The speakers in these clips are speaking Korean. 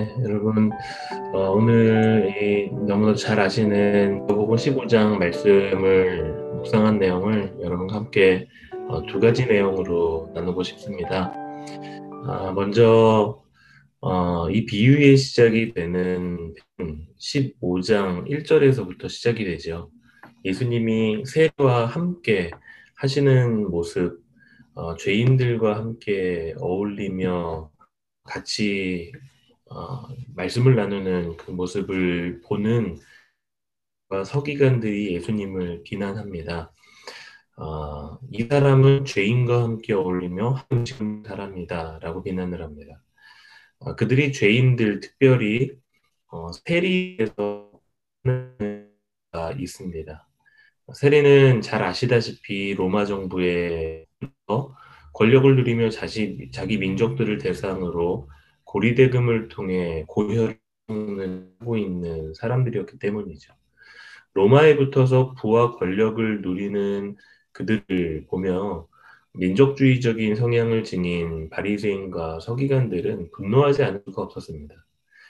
네, 여러분 어, 오늘 너무나 잘 아시는 요복음 15장 말씀을 묵상한 내용을 여러분과 함께 어, 두 가지 내용으로 나누고 싶습니다. 아, 먼저 어, 이 비유의 시작이 되는 15장 1절에서부터 시작이 되죠. 예수님이 세와 함께 하시는 모습, 어, 죄인들과 함께 어울리며 같이 어, 말씀을 나누는 그 모습을 보는 서기관들이 예수님을 비난합니다. 어, 이 사람은 죄인과 함께 어울리며 함식는 사람이다라고 비난을 합니다. 어, 그들이 죄인들 특별히 어, 세리에서 있습니다. 세리는 잘 아시다시피 로마 정부의 권력을 누리며 자시, 자기 민족들을 대상으로 고리대금을 통해 고혈을 하고 있는 사람들이었기 때문이죠. 로마에 붙어서 부와 권력을 누리는 그들을 보며 민족주의적인 성향을 지닌 바리새인과 서기관들은 분노하지 않을 수가 없었습니다.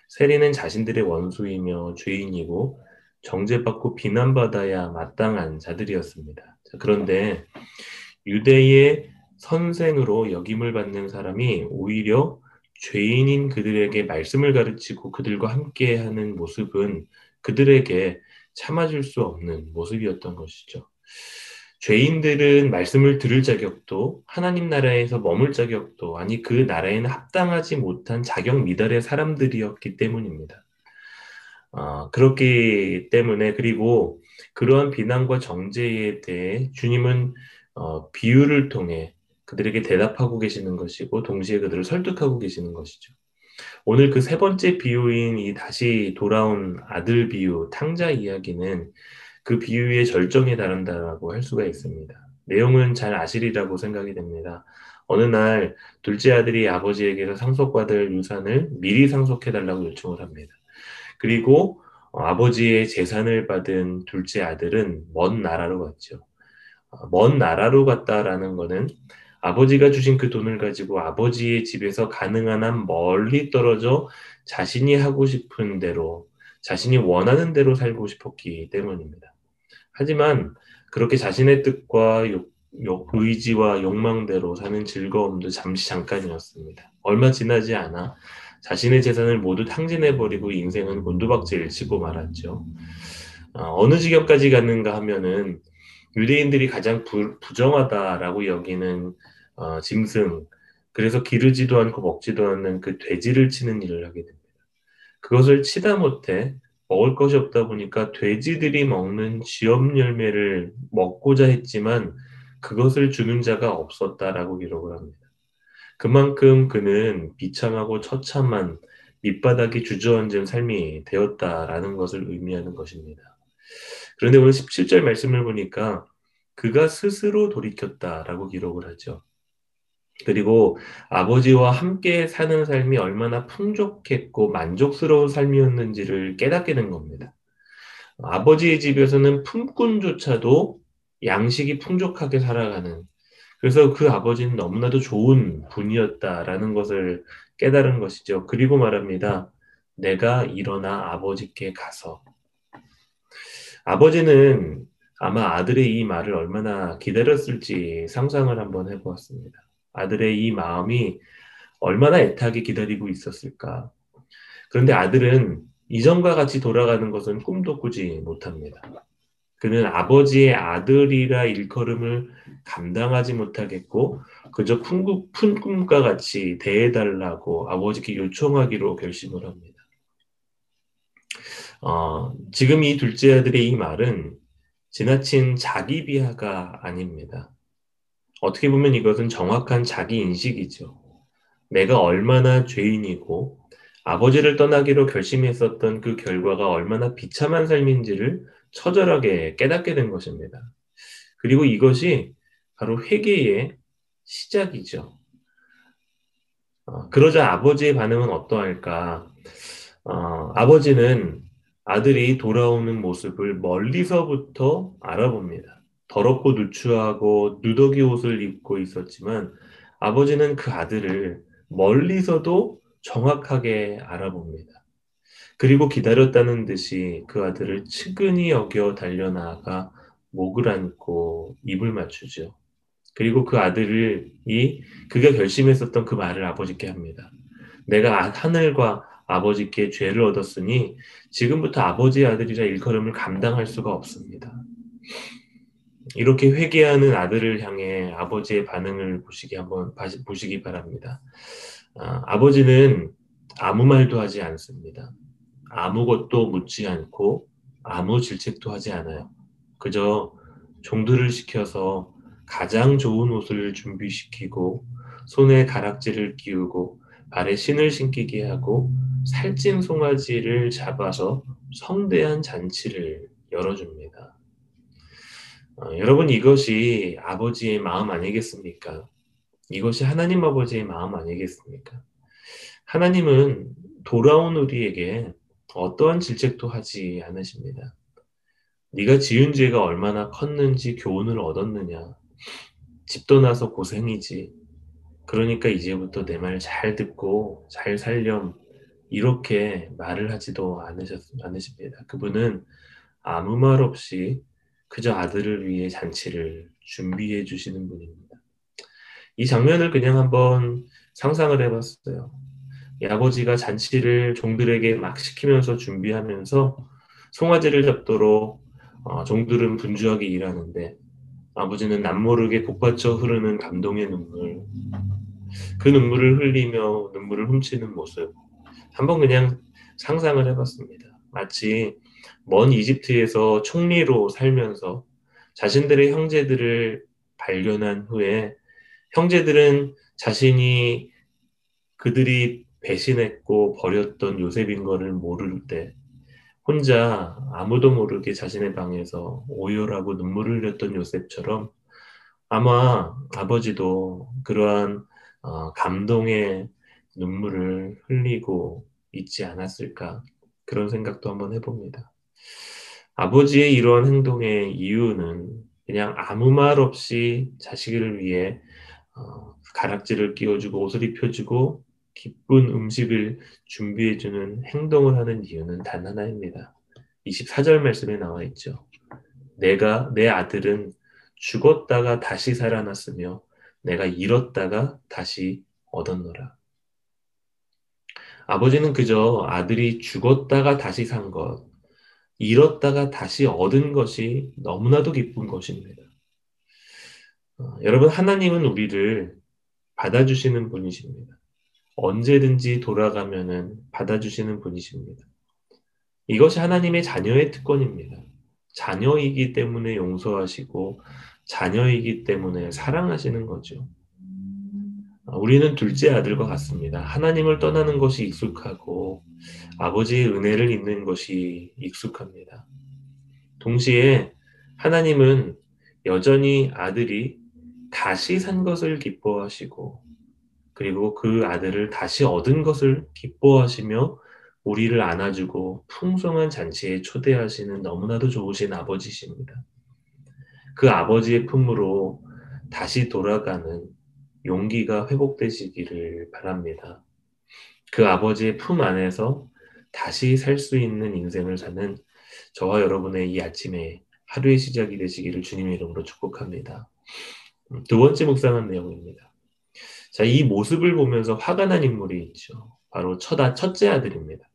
세리는 자신들의 원수이며 죄인이고 정죄받고 비난받아야 마땅한 자들이었습니다. 그런데 유대의 선생으로 역임을 받는 사람이 오히려 죄인인 그들에게 말씀을 가르치고 그들과 함께하는 모습은 그들에게 참아줄 수 없는 모습이었던 것이죠. 죄인들은 말씀을 들을 자격도 하나님 나라에서 머물 자격도 아니 그 나라에는 합당하지 못한 자격 미달의 사람들이었기 때문입니다. 어, 그렇기 때문에 그리고 그러한 비난과 정죄에 대해 주님은 어, 비유를 통해 그들에게 대답하고 계시는 것이고 동시에 그들을 설득하고 계시는 것이죠. 오늘 그 세 번째 비유인 이 다시 돌아온 아들 비유, 탕자 이야기는 그 비유의 절정에 다른다라고 할 수가 있습니다. 내용은 잘 아시리라고 생각이 됩니다. 어느 날 둘째 아들이 아버지에게서 상속받을 유산을 미리 상속해달라고 요청을 합니다. 그리고 어, 아버지의 재산을 받은 둘째 아들은 먼 나라로 갔죠. 어, 먼 나라로 갔다라는 것은 아버지가 주신 그 돈을 가지고 아버지의 집에서 가능한 한 멀리 떨어져 자신이 하고 싶은 대로, 자신이 원하는 대로 살고 싶었기 때문입니다. 하지만 그렇게 자신의 뜻과 욕, 욕, 의지와 욕망대로 사는 즐거움도 잠시 잠깐이었습니다. 얼마 지나지 않아 자신의 재산을 모두 탕진해버리고 인생은 곤두박질 치고 말았죠. 어, 느 지경까지 갔는가 하면은 유대인들이 가장 부, 부정하다라고 여기는 어, 짐승, 그래서 기르지도 않고 먹지도 않는 그 돼지를 치는 일을 하게 됩니다. 그것을 치다 못해 먹을 것이 없다 보니까 돼지들이 먹는 지엄 열매를 먹고자 했지만 그것을 주는 자가 없었다라고 기록을 합니다. 그만큼 그는 비참하고 처참한 밑바닥이 주저앉은 삶이 되었다라는 것을 의미하는 것입니다. 그런데 오늘 17절 말씀을 보니까 그가 스스로 돌이켰다라고 기록을 하죠. 그리고 아버지와 함께 사는 삶이 얼마나 풍족했고 만족스러운 삶이었는지를 깨닫게 된 겁니다. 아버지의 집에서는 품꾼조차도 양식이 풍족하게 살아가는 그래서 그 아버지는 너무나도 좋은 분이었다라는 것을 깨달은 것이죠. 그리고 말합니다. 내가 일어나 아버지께 가서 아버지는 아마 아들의 이 말을 얼마나 기다렸을지 상상을 한번 해보았습니다. 아들의 이 마음이 얼마나 애타게 기다리고 있었을까. 그런데 아들은 이전과 같이 돌아가는 것은 꿈도 꾸지 못합니다. 그는 아버지의 아들이라 일컬음을 감당하지 못하겠고 그저 푼 꿈과 같이 대해달라고 아버지께 요청하기로 결심을 합니다. 어, 지금 이 둘째 아들의 이 말은 지나친 자기 비하가 아닙니다. 어떻게 보면 이것은 정확한 자기 인식이죠. 내가 얼마나 죄인이고 아버지를 떠나기로 결심했었던 그 결과가 얼마나 비참한 삶인지를 처절하게 깨닫게 된 것입니다. 그리고 이것이 바로 회개의 시작이죠. 어, 그러자 아버지의 반응은 어떠할까? 어, 아버지는 아들이 돌아오는 모습을 멀리서부터 알아봅니다. 더럽고 누추하고 누더기 옷을 입고 있었지만 아버지는 그 아들을 멀리서도 정확하게 알아봅니다. 그리고 기다렸다는 듯이 그 아들을 측은히 여겨 달려나가 목을 안고 입을 맞추죠. 그리고 그 아들을 이 그가 결심했었던 그 말을 아버지께 합니다. 내가 하늘과 아버지께 죄를 얻었으니 지금부터 아버지의 아들이라 일컬음을 감당할 수가 없습니다. 이렇게 회개하는 아들을 향해 아버지의 반응을 보시기 한번 보시기 바랍니다. 아, 버지는 아무 말도 하지 않습니다. 아무것도 묻지 않고 아무 질책도 하지 않아요. 그저 종들을 시켜서 가장 좋은 옷을 준비시키고 손에 가락지를 끼우고 발에 신을 신기게 하고 살찐 송아지를 잡아서 성대한 잔치를 열어줍니다. 어, 여러분 이것이 아버지의 마음 아니겠습니까? 이것이 하나님 아버지의 마음 아니겠습니까? 하나님은 돌아온 우리에게 어떠한 질책도 하지 않으십니다. 네가 지은 죄가 얼마나 컸는지 교훈을 얻었느냐. 집 떠나서 고생이지. 그러니까 이제부터 내 말 잘 듣고 잘 살렴. 이렇게 말을 하지도 않으셨, 않으십니다. 그분은 아무 말 없이 그저 아들을 위해 잔치를 준비해 주시는 분입니다. 이 장면을 그냥 한번 상상을 해봤어요. 이 아버지가 잔치를 종들에게 막 시키면서 준비하면서 송아지를 잡도록 어, 종들은 분주하게 일하는데 아버지는 남모르게 복받쳐 흐르는 감동의 눈물 그 눈물을 흘리며 눈물을 훔치는 모습 한번 그냥 상상을 해봤습니다. 마치 먼 이집트에서 총리로 살면서 자신들의 형제들을 발견한 후에 형제들은 자신이 그들이 배신했고 버렸던 요셉인 것을 모를 때 혼자 아무도 모르게 자신의 방에서 오열하고 눈물을 흘렸던 요셉처럼 아마 아버지도 그러한 어, 감동의 눈물을 흘리고 있지 않았을까 그런 생각도 한번 해봅니다. 아버지의 이러한 행동의 이유는 그냥 아무 말 없이 자식을 위해 어, 가락지를 끼워주고 옷을 입혀주고 기쁜 음식을 준비해주는 행동을 하는 이유는 단 하나입니다. 24절 말씀에 나와 있죠. 내가, 내 아들은 죽었다가 다시 살아났으며 내가 잃었다가 다시 얻었노라. 아버지는 그저 아들이 죽었다가 다시 산 것, 잃었다가 다시 얻은 것이 너무나도 기쁜 것입니다. 어, 여러분, 하나님은 우리를 받아주시는 분이십니다. 언제든지 돌아가면은 받아주시는 분이십니다. 이것이 하나님의 자녀의 특권입니다. 자녀이기 때문에 용서하시고 자녀이기 때문에 사랑하시는 거죠. 우리는 둘째 아들과 같습니다. 하나님을 떠나는 것이 익숙하고 아버지의 은혜를 잊는 것이 익숙합니다. 동시에 하나님은 여전히 아들이 다시 산 것을 기뻐하시고 그리고 그 아들을 다시 얻은 것을 기뻐하시며 우리를 안아주고 풍성한 잔치에 초대하시는 너무나도 좋으신 아버지십니다. 그 아버지의 품으로 다시 돌아가는 용기가 회복되시기를 바랍니다. 그 아버지의 품 안에서 다시 살 수 있는 인생을 사는 저와 여러분의 이 아침에 하루의 시작이 되시기를 주님의 이름으로 축복합니다. 두 번째 묵상한 내용입니다. 자, 이 모습을 보면서 화가 난 인물이 있죠. 바로 첫아, 첫째 아들입니다.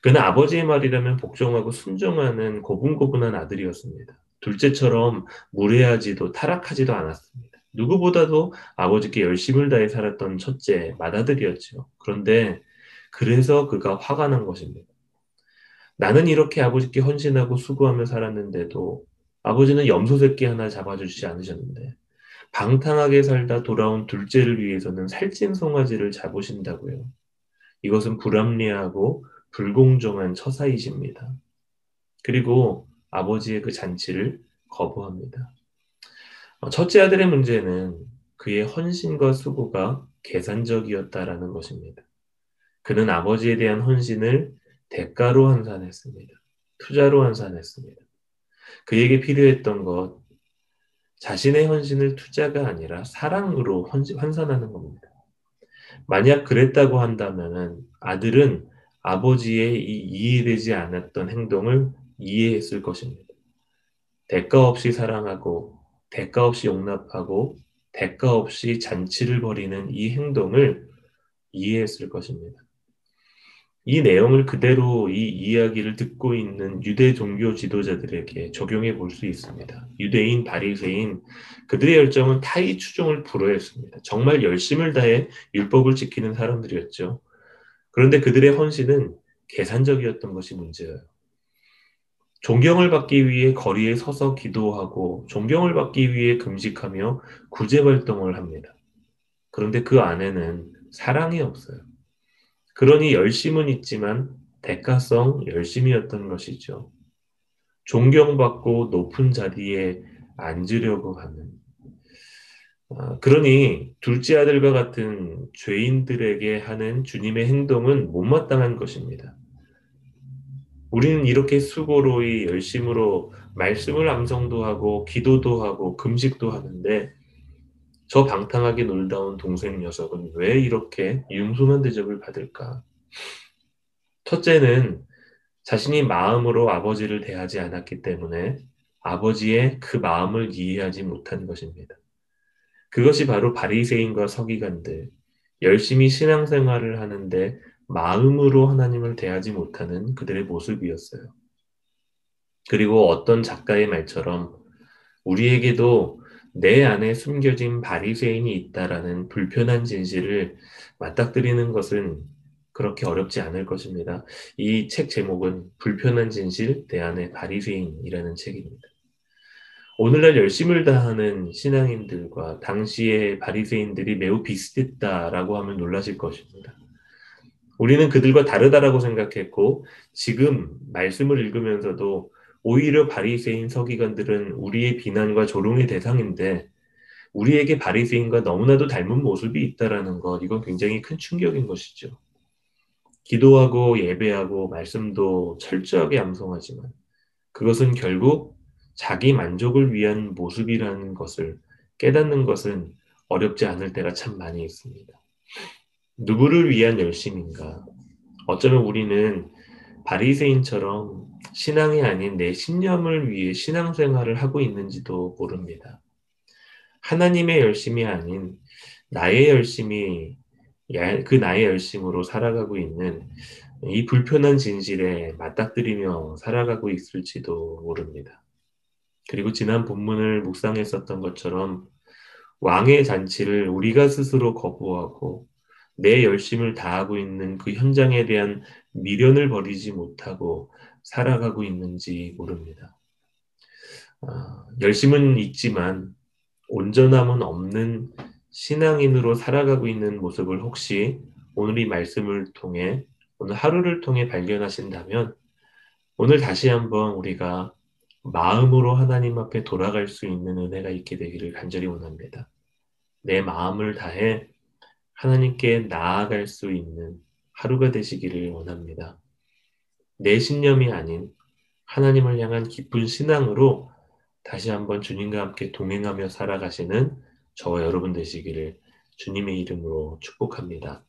그는 아버지의 말이라면 복종하고 순종하는 고분고분한 아들이었습니다. 둘째처럼 무례하지도 타락하지도 않았습니다. 누구보다도 아버지께 열심을 다해 살았던 첫째, 맏아들이었죠. 그런데 그래서 그가 화가 난 것입니다. 나는 이렇게 아버지께 헌신하고 수고하며 살았는데도 아버지는 염소 새끼 하나 잡아주지 않으셨는데 방탕하게 살다 돌아온 둘째를 위해서는 살찐 송아지를 잡으신다고요. 이것은 불합리하고 불공정한 처사이십니다. 그리고 아버지의 그 잔치를 거부합니다. 어, 첫째 아들의 문제는 그의 헌신과 수고가 계산적이었다라는 것입니다. 그는 아버지에 대한 헌신을 대가로 환산했습니다. 투자로 환산했습니다. 그에게 필요했던 것, 자신의 헌신을 투자가 아니라 사랑으로 환산하는 겁니다. 만약 그랬다고 한다면 아들은 아버지의 이 이해되지 않았던 행동을 이해했을 것입니다. 대가 없이 사랑하고 대가 없이 용납하고 대가 없이 잔치를 벌이는 이 행동을 이해했을 것입니다. 이 내용을 그대로 이 이야기를 듣고 있는 유대 종교 지도자들에게 적용해 볼 수 있습니다. 유대인, 바리새인 그들의 열정은 타이 추종을 불허했습니다. 정말 열심을 다해 율법을 지키는 사람들이었죠. 그런데 그들의 헌신은 계산적이었던 것이 문제예요. 존경을 받기 위해 거리에 서서 기도하고 존경을 받기 위해 금식하며 구제 활동을 합니다. 그런데 그 안에는 사랑이 없어요. 그러니 열심은 있지만 대가성 열심이었던 것이죠. 존경받고 높은 자리에 앉으려고 하는. 아, 그러니 둘째 아들과 같은 죄인들에게 하는 주님의 행동은 못마땅한 것입니다. 우리는 이렇게 수고로이 열심으로 말씀을 암송도 하고 기도도 하고 금식도 하는데 저 방탕하게 놀다 온 동생 녀석은 왜 이렇게 융숭한 대접을 받을까? 첫째는 자신이 마음으로 아버지를 대하지 않았기 때문에 아버지의 그 마음을 이해하지 못한 것입니다. 그것이 바로 바리새인과 서기관들 열심히 신앙생활을 하는데 마음으로 하나님을 대하지 못하는 그들의 모습이었어요. 그리고 어떤 작가의 말처럼 우리에게도 내 안에 숨겨진 바리새인이 있다라는 불편한 진실을 맞닥뜨리는 것은 그렇게 어렵지 않을 것입니다. 이 책 제목은 불편한 진실 내 안에 바리새인이라는 책입니다. 오늘날 열심을 다하는 신앙인들과 당시의 바리새인들이 매우 비슷했다라고 하면 놀라실 것입니다. 우리는 그들과 다르다라고 생각했고 지금 말씀을 읽으면서도 오히려 바리새인 서기관들은 우리의 비난과 조롱의 대상인데 우리에게 바리새인과 너무나도 닮은 모습이 있다라는 것 이건 굉장히 큰 충격인 것이죠. 기도하고 예배하고 말씀도 철저하게 암송하지만 그것은 결국 자기 만족을 위한 모습이라는 것을 깨닫는 것은 어렵지 않을 때가 참 많이 있습니다. 누구를 위한 열심인가? 어쩌면 우리는 바리새인처럼 신앙이 아닌 내 신념을 위해 신앙생활을 하고 있는지도 모릅니다. 하나님의 열심이 아닌 나의 열심이 그 나의 열심으로 살아가고 있는 이 불편한 진실에 맞닥뜨리며 살아가고 있을지도 모릅니다. 그리고 지난 본문을 묵상했었던 것처럼 왕의 잔치를 우리가 스스로 거부하고 내 열심을 다하고 있는 그 현장에 대한 미련을 버리지 못하고 살아가고 있는지 모릅니다. 어, 열심은 있지만 온전함은 없는 신앙인으로 살아가고 있는 모습을 혹시 오늘 이 말씀을 통해 오늘 하루를 통해 발견하신다면 오늘 다시 한번 우리가 마음으로 하나님 앞에 돌아갈 수 있는 은혜가 있게 되기를 간절히 원합니다. 내 마음을 다해 하나님께 나아갈 수 있는 하루가 되시기를 원합니다. 내 신념이 아닌 하나님을 향한 깊은 신앙으로 다시 한번 주님과 함께 동행하며 살아가시는 저와 여러분 되시기를 주님의 이름으로 축복합니다.